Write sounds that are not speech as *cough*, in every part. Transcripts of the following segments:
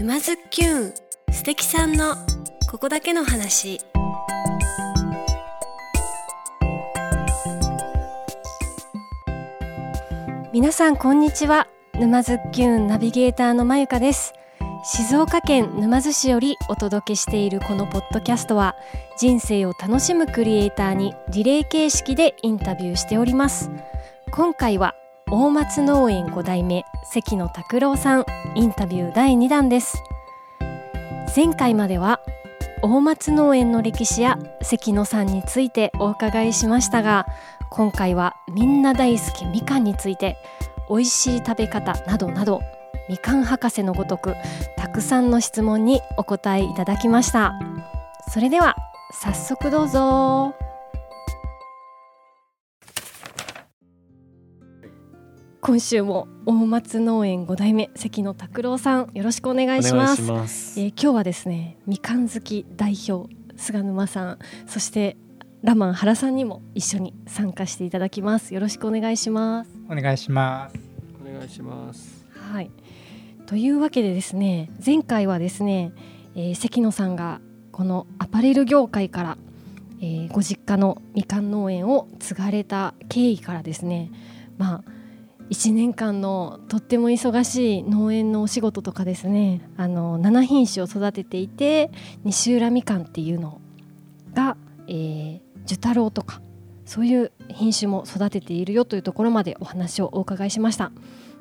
沼津きゅん素敵さんのここだけの話。皆さんこんにちは沼津きゅんナビゲーターのまゆかです。静岡県沼津市よりお届けしているこのポッドキャストは人生を楽しむクリエイターにリレー形式でインタビューしております。今回は大松農園5代目関野拓郎さんインタビュー第2弾です。前回までは大松農園の歴史や関野さんについてお伺いしましたが今回はみんな大好きみかんについて美味しい食べ方などなどみかん博士のごとくたくさんの質問にお答えいただきました。それでは早速どうぞ。今週も大松農園5代目関野拓郎さんよろしくお願いします。えー、今日はですねみかん好き代表菅沼さんそしてラマン原さんにも一緒に参加していただきます。よろしくお願いします。お願いします。お願いします。はい。というわけでですね前回はですね、えー、関野さんがこのアパレル業界から、えー、ご実家のみかん農園を継がれた経緯からですねまあ1年間のとっても忙しい農園のお仕事とかですねあの7品種を育てていて西浦みかんっていうのが、えー、太郎とかそういう品種も育てているよというところまでお話をお伺いしました。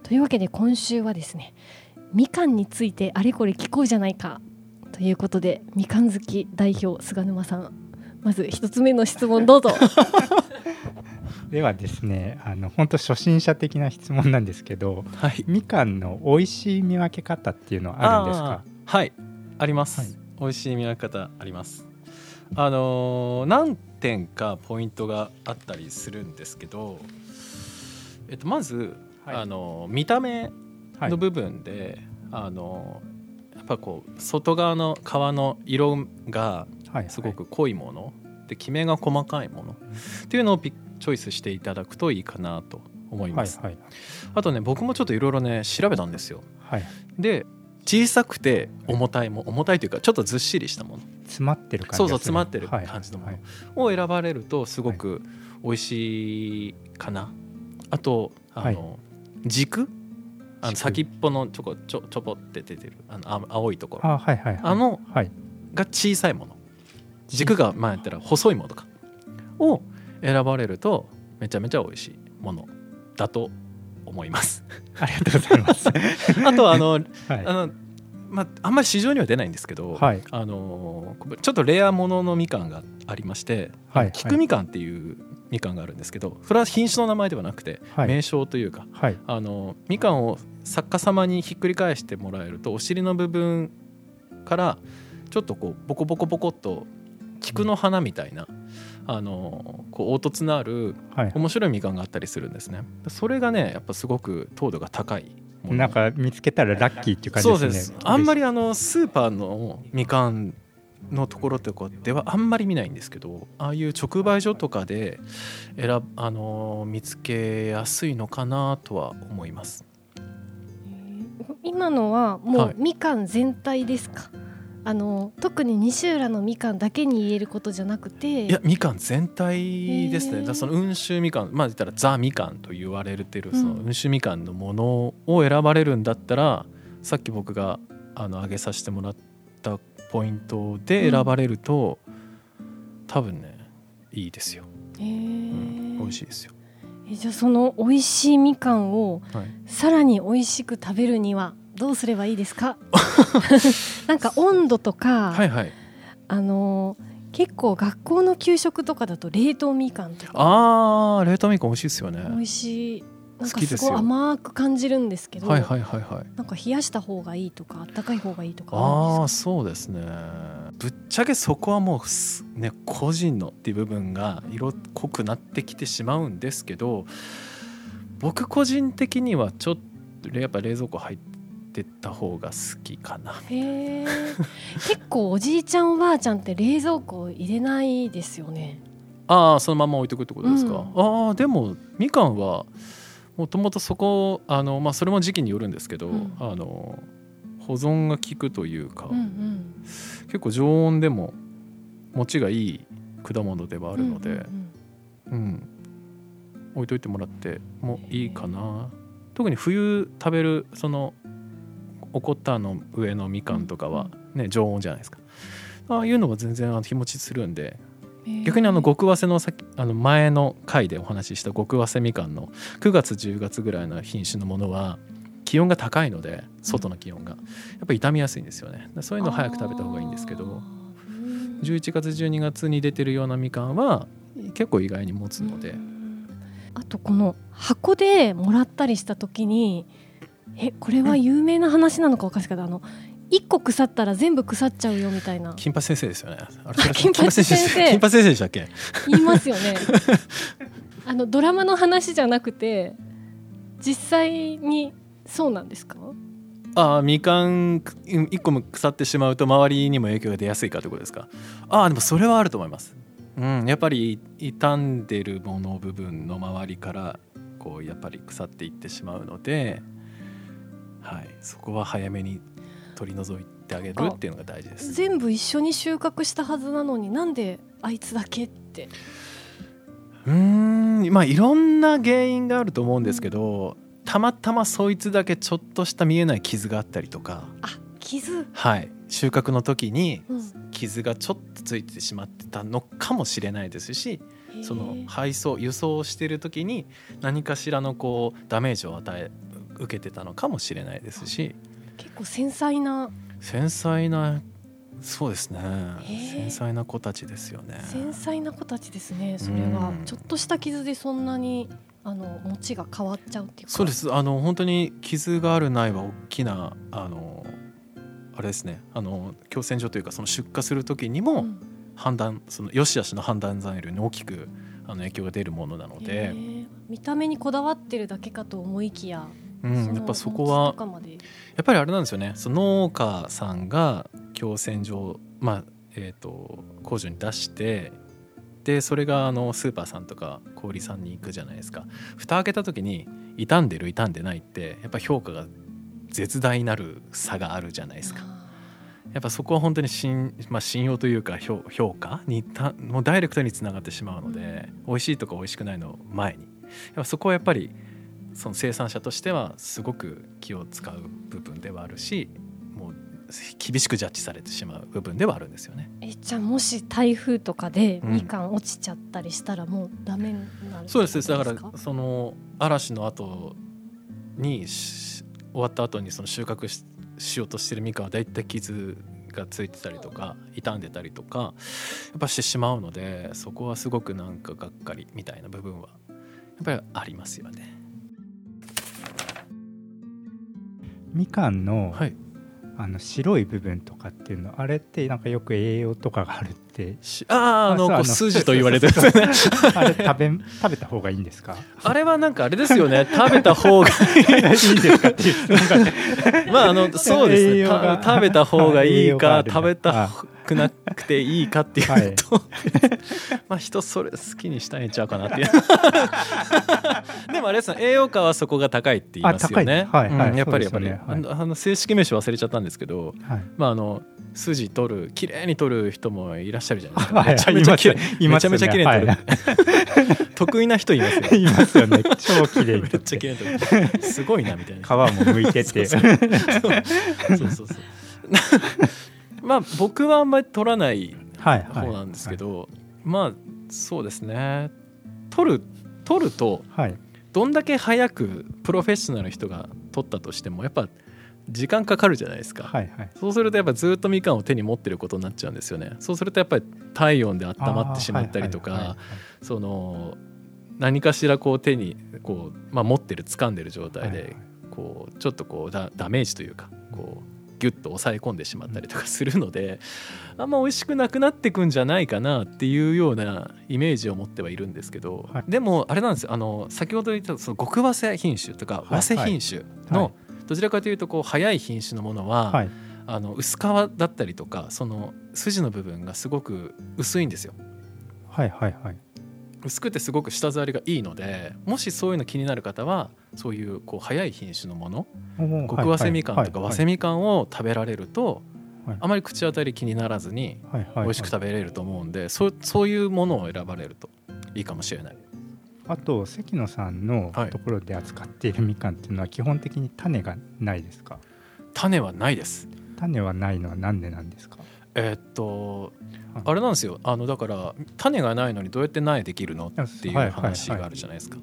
というわけで今週はですねみかんについてあれこれ聞こうじゃないかということでみかん好き代表菅沼さんまず一つ目の質問どうぞ *laughs* ではですねあの本当初心者的な質問なんですけど、はい、みかんの美味しい見分け方っていうのはあるんですか？はい。あります、はい、美味しい見分け方あります。あのー、何点かポイントがあったりするんですけど、えっと、まず、はい、あのー、見た目の部分で、あのー、やっぱこう外側の皮の色がすごく濃いもの、はいはい、できめが細かいもの、っていうのをピッチョイスしていただくといいかなと思います、はいはい、あとね僕もちょっといろいろね調べたんですよ、はい、で小さくて重たいも重たいというかちょっとずっしりしたもの。詰まってる感じ、そうそう詰まってる感じのものを選ばれるとすごく美味しいかな、あとあの、軸？あの先っぽのちょこちょちょぽって出てる。あの青いところ。あ,、はいはいはい、あの、はい、が小さいもの。軸が前やったら細いものとか。を選ばれるとめちゃめちゃ美味しいものだと思います。*laughs* ありがとうございます。*laughs* あとあの、はい、あのまあ、あんまり市場には出ないんですけど、はい、あのちょっとレアもののみかんがありまして、はい、菊みかんっていうみかんがあるんですけどそれは品種の名前ではなくて、はい、名称というか、はい、あのみかんを作家様にひっくり返してもらえるとお尻の部分からちょっとこうボコボコボコっと菊の花みたいなあのこう凹凸のある面白いみかんがあったりするんですね、はい、それがねやっぱすごく糖度が高いなんか見つけたらラッキーっていう感じですね。そうです。あんまりあのスーパーのみかんのところとかではあんまり見ないんですけどああいう直売所とかで選あの見つけやすいのかなとは思います。今のはもうみかん全体ですか、はいあの特に西浦のみかんだけに言えることじゃなくて。いやみかん全体ですね。だその温州みかんまあ言ったらザみかんと言われてるその温州みかんのものを選ばれるんだったら、うん、さっき僕があの挙げさせてもらったポイントで選ばれると、うん、多分ねいいですよ、うん、美味しいですよ。えじゃあその美味しいみかんをさらに美味しく食べるにはどうすればいいですか？*laughs* なんか温度とか、はいはい、あの結構学校の給食とかだと冷凍みかんとか。あ冷凍みかん美味しいですよね。美味しい。なんかすごい甘く感じるんですけど、はいはいはいはい、なんか冷やした方がいいとか温かい方がいいとかああそうですね。ぶっちゃけそこはもうね個人のっていう部分が色濃くなってきてしまうんですけど僕個人的にはちょっとやっぱ冷蔵庫入ってってた方が好きかな。へ結構おじいちゃんおばあちゃんって冷蔵庫入れないですよね。ああそのまま置いとくってことですか、うん、ああでもみかんはもともとそこあの、まあ、それも時期によるんですけど、うん、あの保存が効くというか、うんうん。結構常温でも持ちがいい果物ではあるので、うんうんうん。置いといてもらってもいいかな。特に冬食べるそのおこったの上のみかんとかはね常温じゃないですか。ああいうのは全然あの日持ちするんでうん逆にあの極早生のさあの前の回でお話しした極早生みかんの9月10月ぐらいの品種のものは気温が高いので外の気温が。やっぱり傷みやすいんですよね。そういうのを早く食べた方がいいんですけどあーうん。11月12月に出てるようなみかんは結構意外に持つので。あとこの箱でもらったりした時にえこれは有名な話なのか分かんないけどあの一個腐ったら全部腐っちゃうよみたいな。金八先生ですよね。金八先生金八先生。でしたっけ？言いますよね。*laughs* あのドラマの話じゃなくて実際にそうなんですか？ああみかん1個も腐ってしまうと周りにも影響が出やすいかということですか？ああでもそれはあると思います。うんやっぱり傷んでるもの部分の周りからこうやっぱり腐っていってしまうのではい。そこは早めに取り除いてあげるっていうのが大事です全部一緒に収穫したはずなのになんであいつだけって？うーん。まあいろんな原因があると思うんですけどたまたまそいつだけちょっとした見えない傷があったりとか。あ傷、はい。収穫の時にうん、傷がちょっとついてしまってたのかもしれないですしそのへー配送輸送してる時に何かしらのこうダメージを与え受けてたのかもしれないですし。結構繊細な。繊細なそうですね。繊細な子たちですよね。繊細な子たちですね。それはうん。ちょっとした傷でそんなにあの持ちが変わっちゃうっていうか。そうです。あの本当に傷があるないは大きなあのあれですね。あの共選所というかその出荷する時にもうん。判断その良し悪しの判断材料に大きくあの影響が出るものなのへで、ー見た目にこだわってるだけかと思いきや、うん、のやっぱそこはやっぱりあれなんですよね。その農家さんが共選所、まあえー、と工場に出してでそれがあのスーパーさんとか小売さんに行くじゃないですか。蓋開けた時に傷んでる傷んでないってやっぱ評価が絶大なる差があるじゃないですか。あやっぱそこは本当に信,、まあ、信用というか評評価にたもうダイレクトにつながってしまうので、美味しいとか美味しくないの前に。やっぱそこはやっぱりその生産者としてはすごく気を使う部分ではあるしもう厳しくジャッジされてしまう部分ではあるんですよね。ーえじゃあもし台風とかでうんみかん落ちちゃったりしたらもうダメになるそうですだからその嵐の後にし終わった後にその収穫ししようとしてるみかんはだいたい傷がついてたりとか傷んでたりとかやっぱしてしまうのでそこはすごくなんかがっかりみたいな部分はやっぱりありますよね。みかんの,、はい、あの白い部分とかっていうのあれってなんかよく栄養とかがあるって。しあああのこう筋と言われてるそうそうそうあれ食べ食べた方がいいんですか？あれはなんかあれですよね。食べた方がいいいいんですか？っていう。*laughs* まああのそうですね。食べた方がいいか食べたくなくていいかっていうと、はい。*laughs* まあ人それ好きにしたいんちゃうかなっていう。*laughs* でもあれですね栄養価はそこが高いって言いますよね。はいはい。うんやっぱりやっぱり、ね。はい。あの正式名称忘れちゃったんですけどはい。まああの筋取る綺麗に取る人もいらっしゃるじゃないですか、*laughs* はいめちゃめちゃ綺麗ね。めちゃめちゃ綺麗に取る、は得意な人いますよ。ねいますよね。超綺麗にめっちゃ綺麗に取る。すごいなみたいな。皮も剥いてってそうそうそう。そうまあ僕はあんまり取らない方なんですけど、まあそうですね。取る取るとはい。どんだけ早くプロフェッショナルの人が取ったとしてもやっぱ時間かかるじゃないですか、はいはい。そうするとやっぱずっとみかんを手に持ってることになっちゃうんですよね。そうするとやっぱり体温で温まってしまったりとかその何かしらこう手にこう、まあ、持ってる掴んでる状態でこうちょっとこうダダメージというかこうギュッと抑え込んでしまったりとかするのであんま美味しくなくなってくんじゃないかなっていうようなイメージを持ってはいるんですけど、はい。でもあれなんですよあの先ほど言ったその極早生品種とかはい。早生品種の、はい。どちらかというとこう早い品種のものは、はい。あの薄皮だったりとかその筋の部分がすごく薄いんですよ。はいはいはい。薄くてすごく舌触りがいいのでもしそういうの気になる方はそういうこう早い品種のもの極早生みかんとか早生みかんを食べられると、あまり口当たり気にならずに美味しく食べれると思うんでそうそういうものを選ばれるといいかもしれない。あと関野さんのところで扱っているみかんっていうのは基本的に種がないですか？種はないです。種はないのは何でなんですか？えー、っとあれなんですよ。あのだから種がないのにどうやって苗できるの？っていう話があるじゃないですか、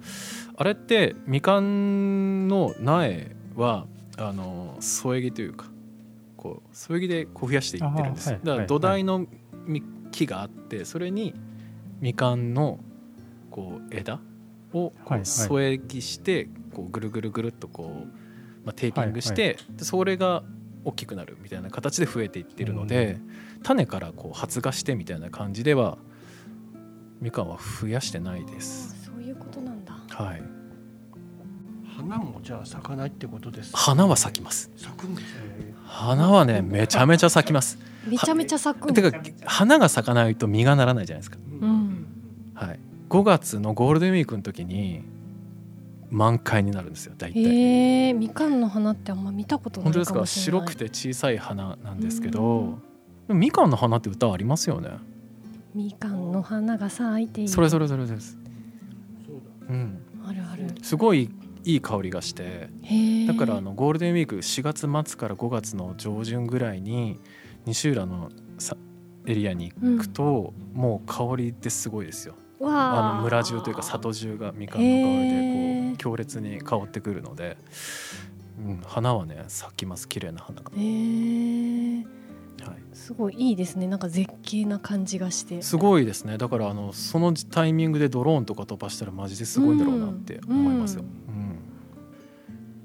あれってみかんの苗はあの添え木というかこう添え木でこう増やしていってるんです、だから土台の木があってそれにみかんのこう枝をこう添え木してこうぐるぐるぐるっとこう、まあ、テーピングして、でそれが大きくなるみたいな形で増えていってるので、種からこう発芽してみたいな感じではみかんは増やしてないです。そういうことなんだ。はい。花もじゃあ咲かないってことです花は咲きます。咲くんですね。花はねめちゃめちゃ咲きます。めちゃめちゃ咲くてか花が咲かないと実がならないじゃないですか、うん、はい。5月のゴールデンウィークの時に満開になるんですよ大体。へえみかんの花ってあんま見たことない本当ですか？白くて小さい花なんですけど、みかんの花って歌ありますよね。みかんの花が咲いている。それそれそれです。うん。あるある。すごいいい香りがして。だからあのゴールデンウィーク4月末から5月の上旬ぐらいに西浦のさエリアに行くと、うん、もう香りってすごいですよ。あの村中というか里中がみかんの香りでこう強烈に香ってくるので、うん、花はね咲きます。綺麗な花が。へーはい、すごいいいですね。なんか絶景な感じがして。すごいですね。だからあのそのタイミングでドローンとか飛ばしたらマジですごいんだろうなって思いますよ、うん。うん、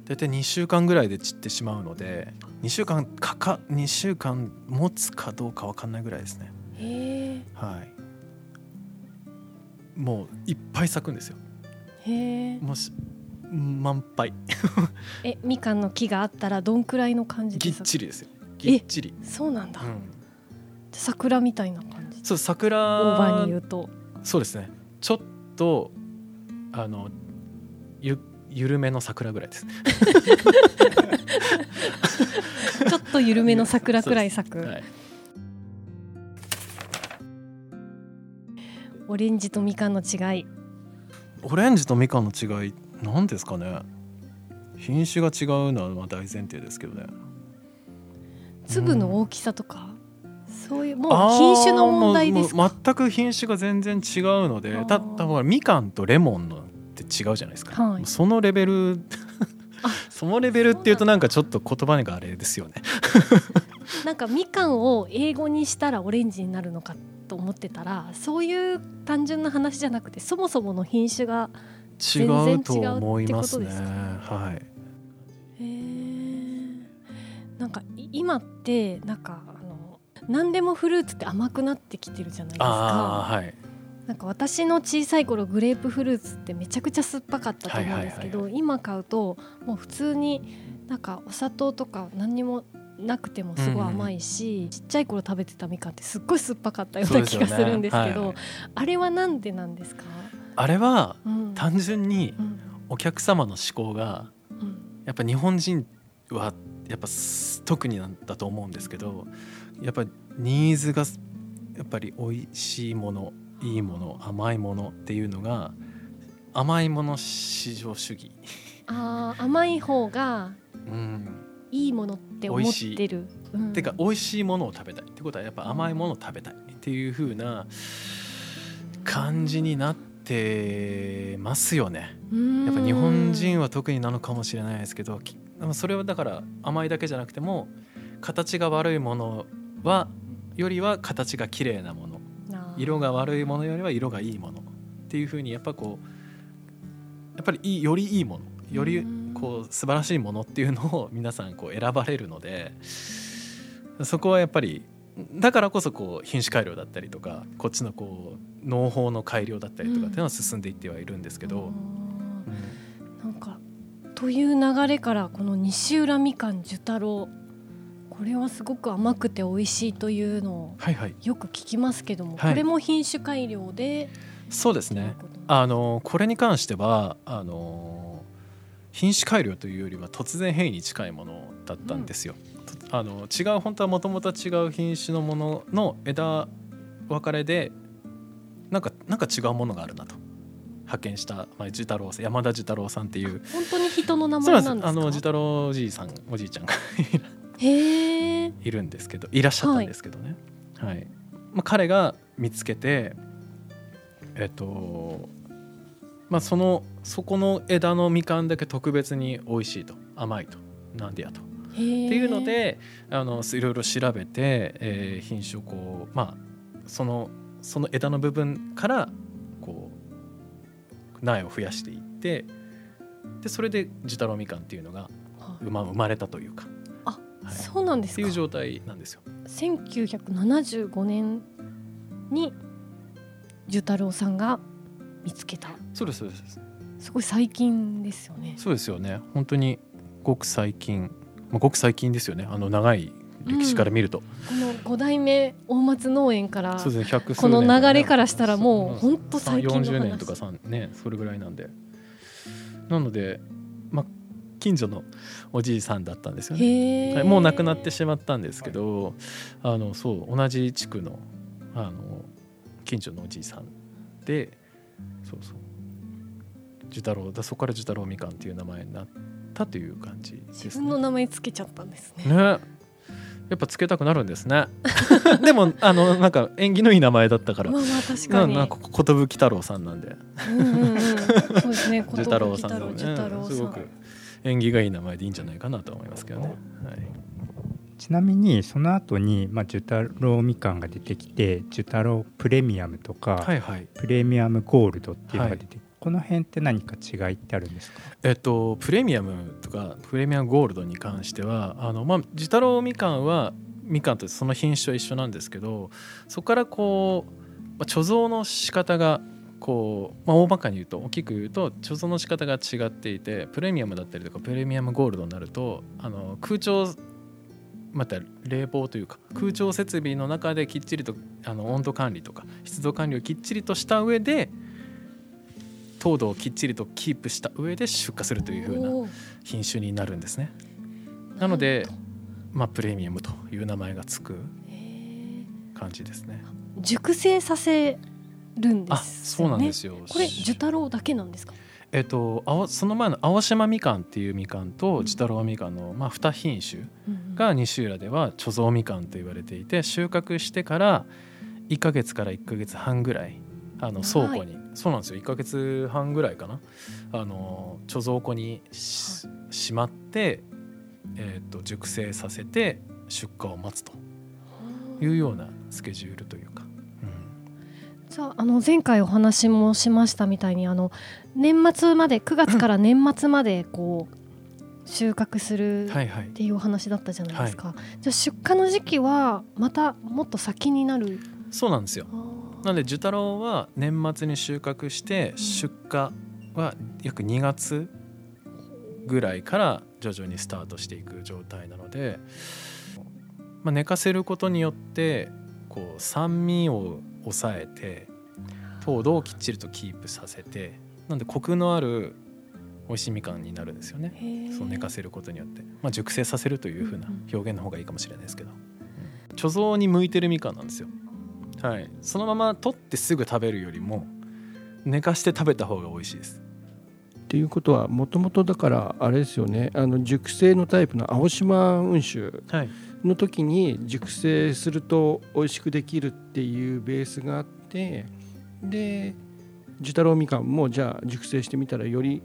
大体2週間ぐらいで散ってしまうので2週間かか2週間持つかどうか分かんないぐらいですね。へはい。もういっぱい咲くんですよ。へえ。もし満杯。*laughs* えみかんの木があったらどんくらいの感じぎっちりですよ。ぎっちり。そうなんだ、うん、桜みたいな感じ？そう桜。オーバーに言うと。そうですね。ちょっとあのゆ緩めの桜ぐらいです。*laughs* ちょっと緩めの桜くらい咲く、*laughs* はい、オレンジとみかんの違い。オレンジとみかんの違い何ですかね。品種が違うのは大前提ですけどね。粒の大きさとか、うん、そういうもう品種の問題ですか？全く品種が全然違うのでた多分みかんとレモンのって違うじゃないですか、はい、そのレベル *laughs* そのレベルっていうとなんかちょっと言葉があれですよね。*laughs* なんかみかんを英語にしたらオレンジになるのかと思ってたらそういう単純な話じゃなくてそもそもの品種が違うってことですか、はい。なんか今ってなんかあの何でもフルーツって甘くなってきてるじゃないですか。はい、なんか私の小さい頃グレープフルーツってめちゃくちゃ酸っぱかったと思うんですけど、今買うともう普通になんかお砂糖とか何にもなくてもすごい甘いし、うん、ちっちゃい頃食べてたみかんってすっごい酸っぱかったような気がするんですけど、ね。はい、あれはなんでなんですか？あれは単純にお客様の思考が、やっぱ日本人はやっぱ特になんだと思うんですけどやっぱりニーズがやっぱり美味しいものいいもの甘いものっていうのが甘いもの至上主義。あ甘い方がいいものって思ってる、うん、てか美味しいものを食べたいってことはやっぱ甘いものを食べたいっていう風な感じになってますよね。やっぱ日本人は特になのかもしれないですけどそれはだから甘いだけじゃなくても形が悪いものはよりは形が綺麗なもの。色が悪いものよりは色がいいものっていうふうにやっぱこうやっぱりいいよりいいものよりこう素晴らしいものっていうのを皆さんこう選ばれるのでそこはやっぱりだからこそこう品種改良だったりとかこっちのこう農法の改良だったりとかっていうのは進んでいってはいるんですけど。なんかという流れからこの西浦みかん寿太郎これはすごく甘くて美味しいというのをよく聞きますけども、はい。はい、これも品種改良で、そうですね。あのこれに関してはあの品種改良というよりは突然変異に近いものだったんですよ。うん、あの違う本当はもともと違う品種のものの枝分かれでなんかなんか違うものがあるなと。派遣した、まあ、寿太郎さん山田寿太郎さんっていう。本当に人の名前なんです。かあの寿太郎おじいさんおじいちゃんがへいるんですけどいらっしゃったんですけどね、はい、はい、まあ、彼が見つけてえっとまあそのそこの枝のみかんだけ特別に美味しいと。甘いと。なんでやと。っていうのであのいろいろ調べて、えー、品種をこうまあそのその枝の部分からこう苗を増やしていってでそれで寿太郎みかんっていうのが生ま生まれたというか。あ、はい、そうなんですか。っていう状態なんですよ。1975年に寿太郎さんが見つけた。そうですそうです。すごい最近ですよね。そうですよね。本当にごく最近、まあ、ごく最近ですよね。あの長い歴史から見ると、うん、この5代目大松農園からそうです、ね、この流れからしたらもう本当最近の話。40年とか3ねそれぐらいなんで。なのでまあ近所のおじいさんだったんですよね。もう亡くなってしまったんですけどあのそう同じ地区のあの近所のおじいさんでそうそう。寿太郎だそこから寿太郎みかんっていう名前になったという感じ、ね、自分の名前つけちゃったんですね。ねやっぱつけたくなるんですね。*laughs* でもあのなんか縁起のいい名前だったから。まあまあ確かに。な寿太郎さんなんで。うんうんうん、そうですね。*laughs* 寿太郎さんのね、すごく縁起がいい名前でいいんじゃないかなと思いますけどね。はい。ちなみにその後にまあ寿太郎みかんが出てきて寿太郎プレミアムとか、はいはい、プレミアムゴールドっていうのが出て、はい、この辺って何か違いってあるんですか？えっとプレミアムとかプレミアムゴールドに関してはあのまあ寿太郎みかんはみかんとその品種は一緒なんですけどそこからこう、ま、貯蔵の仕方がこう、まあ、大まかに言うと大きく言うと貯蔵の仕方が違っていてプレミアムだったりとかプレミアムゴールドになるとあの空調また冷房というか空調設備の中できっちりとあの温度管理とか湿度管理をきっちりとした上で糖度をきっちりとキープした上で出荷するというふうな品種になるんですね。なので、まあ、プレミアムという名前がつく感じですね。熟成させるんです、ね、あそうなんですよ。これ寿太郎だけなんですか？えっと、その前の青島みかんっていうみかんと地太郎みかんの、まあ、2品種が西浦では貯蔵みかんと言われていて収穫してから1か月から1か月半ぐらいあの倉庫に、はい、そうなんですよ。1か月半ぐらいかな。あの貯蔵庫にし,、しまって、えー、と熟成させて出荷を待つと。いうようなスケジュールというか。じゃああの前回お話もしましたみたいにあの年末まで9月から年末までこう収穫するっていうお話だったじゃないですか、はい。はい、じゃあ出荷の時期はまたもっと先になる。そうなんですよなので寿太郎は年末に収穫して出荷は約2月ぐらいから徐々にスタートしていく状態なので、まあ、寝かせることによってこう酸味を抑えて糖度をきっちりとキープさせてなんでコクのある美味しいみかんになるんですよね。そう寝かせることによって、まあ、熟成させるというふうな表現の方がいいかもしれないですけど、うん、貯蔵に向いてるみかんなんですよはい。そのまま取ってすぐ食べるよりも寝かして食べた方が美味しいです。っていうことはもともとだからあれですよね。あの熟成のタイプの青島雲酒の時に熟成すると美味しくできるっていうベースがあってで寿太郎みかんもじゃあ熟成してみたらより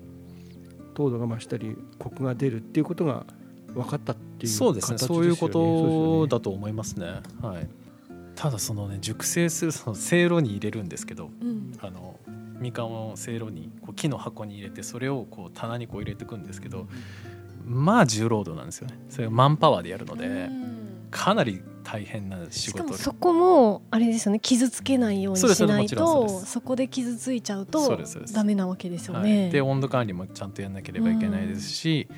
糖度が増したりコクが出るっていうことが分かったっていう、そうですね。そういうことだと思いますね。はい、ただそのね熟成するそのせいろに入れるんですけど、うん、あのみかんをせいろにこう木の箱に入れてそれをこう棚にこう入れていくんですけど、まあ重労働なんですよね。それをマンパワーでやるので、かなり大変な仕事そこもあれですよね。傷つけないようにしないとそこで傷ついちゃうとダメなわけですよね。はい、で温度管理もちゃんとやんなければいけないですし、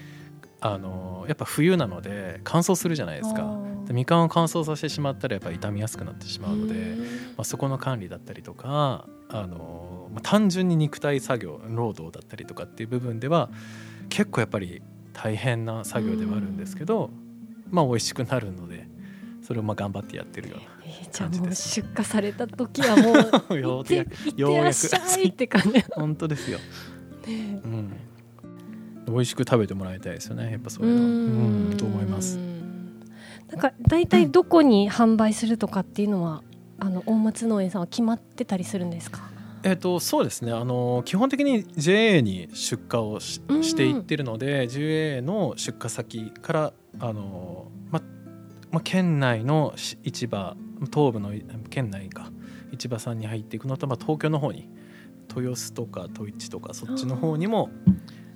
あのやっぱ冬なので乾燥するじゃないですか。みかんを乾燥させてしまったらやっぱ傷みやすくなってしまうので、まあ、そこの管理だったりとかあの、まあ、単純に肉体作業労働だったりとかっていう部分では結構やっぱり大変な作業ではあるんですけど、まあ美味しくなるのでそれをまあ頑張ってやってるようなえー、じゃあもう出荷された時はもうようやくって感じ本当です。よ、ね、うん美味しく食べてもらいたいですよね。やっぱそういうの。うん。と思います。なんか大体どこに販売するとかっていうのはあの大松農園さんは決まってたりするんですか？えーと、そうですね。あの基本的に JA に出荷をししていってるので、JA の出荷先からあの、まま、県内の市場東部の県内か。市場さんに入っていくのと、ま、東京の方に豊洲とか統一とかそっちの方にも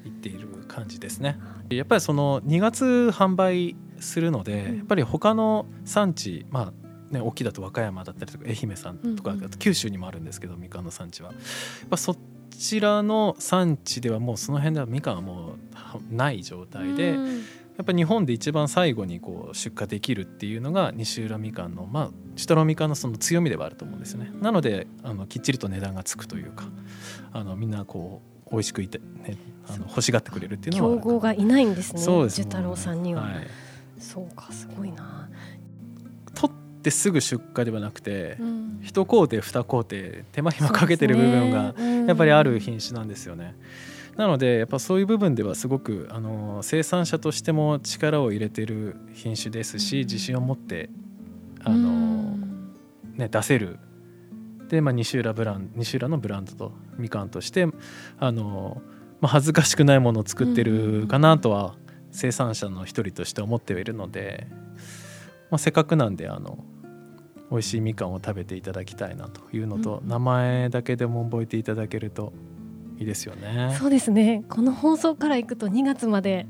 行っている感じですね。やっぱりその2月販売するので、やっぱり他の産地まあね、大きいだと和歌山だったりとか愛媛さんとか、九州にもあるんですけどみかんの産地は。やっぱそちらの産地ではもうその辺ではみかんはもうない状態で、やっぱ日本で一番最後にこう出荷できるっていうのが西浦みかんのまあ主太郎みかんのその強みではあると思うんですよね。なのであのきっちりと値段がつくというかあのみんなこう美味しくいて、ね、あの欲しがってくれるっていうのは競合がいないんですねそうです。太郎さんには、はい、そうかすごいな。取ってすぐ出荷ではなくて、うん、一工程二工程手間暇かけてる部分がやっぱりある品種なんですよね。なのでやっぱそういう部分ではすごくあの生産者としても力を入れてる品種ですし、自信を持ってあの、ね、出せるで、まあ、西浦ブラン西浦のブランドとみかんとしてあの、まあ、恥ずかしくないものを作ってるかなとは生産者の一人として思ってはいるので、まあ、せっかくなんであの美味しいみかんを食べていただきたいなというのと、うん、名前だけでも覚えていただけるといいですよね。そうですねこの放送からいくと2月まで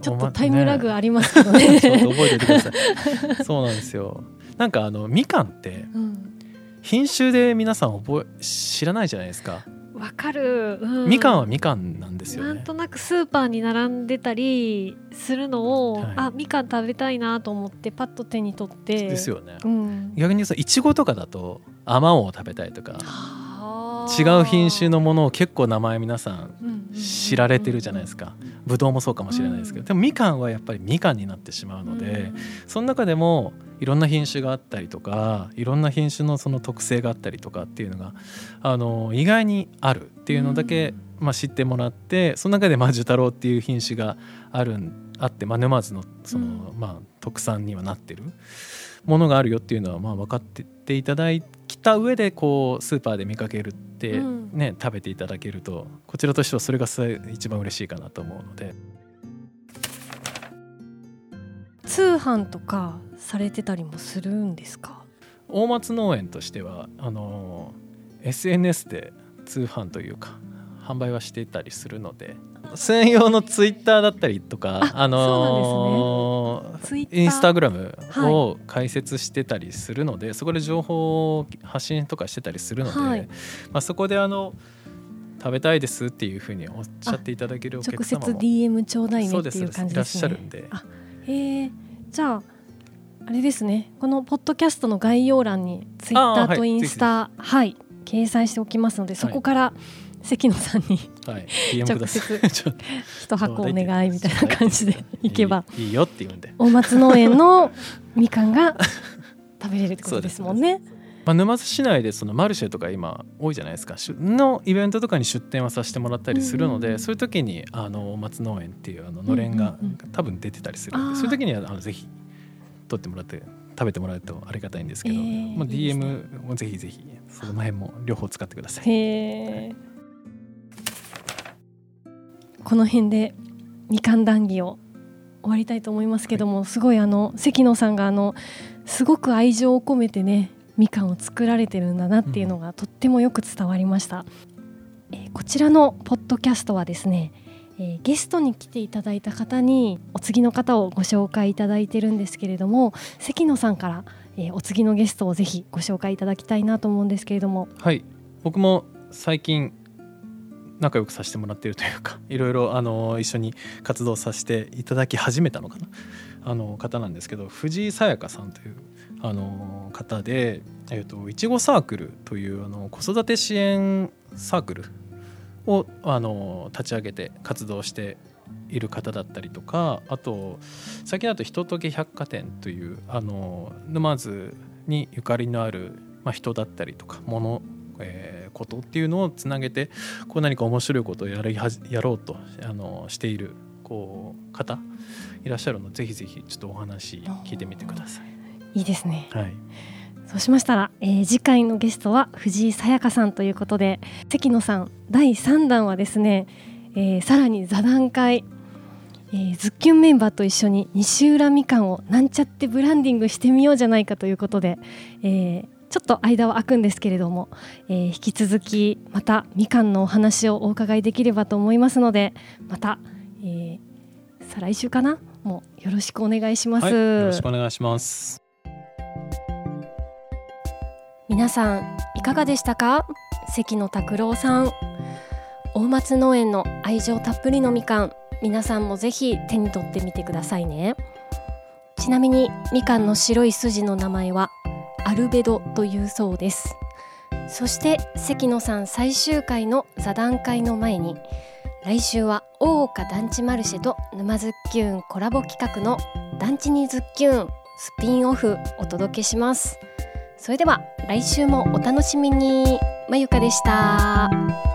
ちょっとタイムラグありますけどね。*laughs* ね覚えててください。そうなんですよ。なんかあのみかんって、品種で皆さん覚え知らないじゃないですか。わかる、うん、みかんはみかんなんですよ、ね、なんとなくスーパーに並んでたりするのを、はい、あみかん食べたいなと思ってパッと手に取って。ですよね、うん、逆にさいちごとかだとあまおうを食べたいとか違う品種のものを結構名前皆さん知られてるじゃないですか。ぶどうもそうかもしれないですけど。でもみかんはやっぱりみかんになってしまうのでその中でもいろんな品種があったりとかいろんな品種のその特性があったりとかっていうのがあの意外にあるっていうのだけ、まあ、知ってもらってその中でまあ樹太郎っていう品種があるあって、まあ、沼津のその、まあ、特産にはなってるものがあるよっていうのはまあ分かってていただきた上でこうスーパーで見かけるってね、うん、食べていただけるとこちらとしてはそれが一番嬉しいかなと思うので。通販とかされてたりもするんですか？大松農園としてはあの SNS で通販というか販売はしていたりするので専用のツイッターだったりとかあのー、インスタグラムを開設してたりするので、はい、そこで情報を発信とかしてたりするので、はい、まあ、そこであの食べたいですっていうふうにおっしゃっていただけるお客様も直接 DM ちょうだいねっていう感じですね。いらっしゃるんで。へえじゃああれですね。このポッドキャストの概要欄にツイッターとインスタはい、掲載しておきますのでそこから、関野さんに、はい、直接 *laughs* 一箱お願いみたいな感じでいけばいいよって言うんで。大松農園のみかんが食べれるってことですもんね。まあ、沼津市内でそのマルシェとか今多いじゃないですか。のイベントとかに出店はさせてもらったりするので、うんうん、そういう時にあの松農園っていうあののれんが多分出てたりするので、そういう時にはあのぜひ取ってもらって食べてもらうとありがたいんですけど、えー、まあ、DM もぜひぜひその辺も両方使ってください。へこの辺でみかん談義を終わりたいと思いますけども、はい、すごいあの関野さんがあのすごく愛情を込めてねみかんを作られてるんだなっていうのがとってもよく伝わりました、うん、えー、こちらのポッドキャストはですねえー、ゲストに来ていただいた方にお次の方をご紹介いただいてるんですけれども関野さんから、えー、お次のゲストをぜひご紹介いただきたいなと思うんですけれども。はい。僕も最近仲良くさせてもらってるというか *laughs* いろいろあの一緒に活動させていただき始めたのかな。あの方なんですけど藤井さやかさんというあの方で、えーと、いちごサークルというあの子育て支援サークルをあの立ち上げて活動している方だったりとかあと最近だと人ととげ百貨店というあの沼津にゆかりのある、まあ、人だったりとか物、えー、ことっていうのをつなげてこう何か面白いことをやりはやろうとあのしているこう方いらっしゃるのでぜひぜひちょっとお話聞いてみてください。いいですね。はい。そうしましたら、えー、次回のゲストは藤井さやかさんということで関野さん第3弾はですね、えー、さらに座談会、えー、ズッキュンメンバーと一緒に西浦みかんをなんちゃってブランディングしてみようじゃないかということで、えー、ちょっと間は空くんですけれども、えー、引き続きまたみかんのお話をお伺いできればと思いますのでまた、えー、再来週かな？もよろしくお願いします、はい、よろしくお願いします。皆さんいかがでしたか？関野拓郎さん。大松農園の愛情たっぷりのみかん。皆さんもぜひ手に取ってみてくださいね。ちなみにみかんの白い筋の名前はアルベドというそうです。そして関野さん最終回の座談会の前に来週は大岡団地マルシェと沼ズッキューンコラボ企画の団地にズッキューンスピンオフお届けします。それでは来週もお楽しみに。まゆかでした。